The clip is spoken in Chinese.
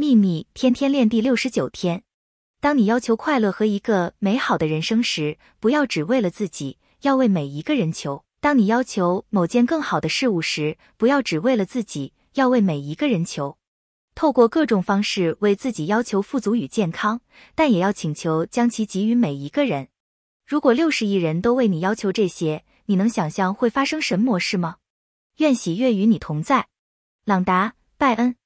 秘密天天练第六十九天。当你要求快乐和一个美好的人生时不要只为了自己要为每一个人求。当你要求某件更好的事物时不要只为了自己要为每一个人求。透过各种方式为自己要求富足与健康但也要请求将其给予每一个人。如果六十亿人都为你要求这些你能想象会发生什么模式吗？愿喜悦与你同在。朗达拜恩。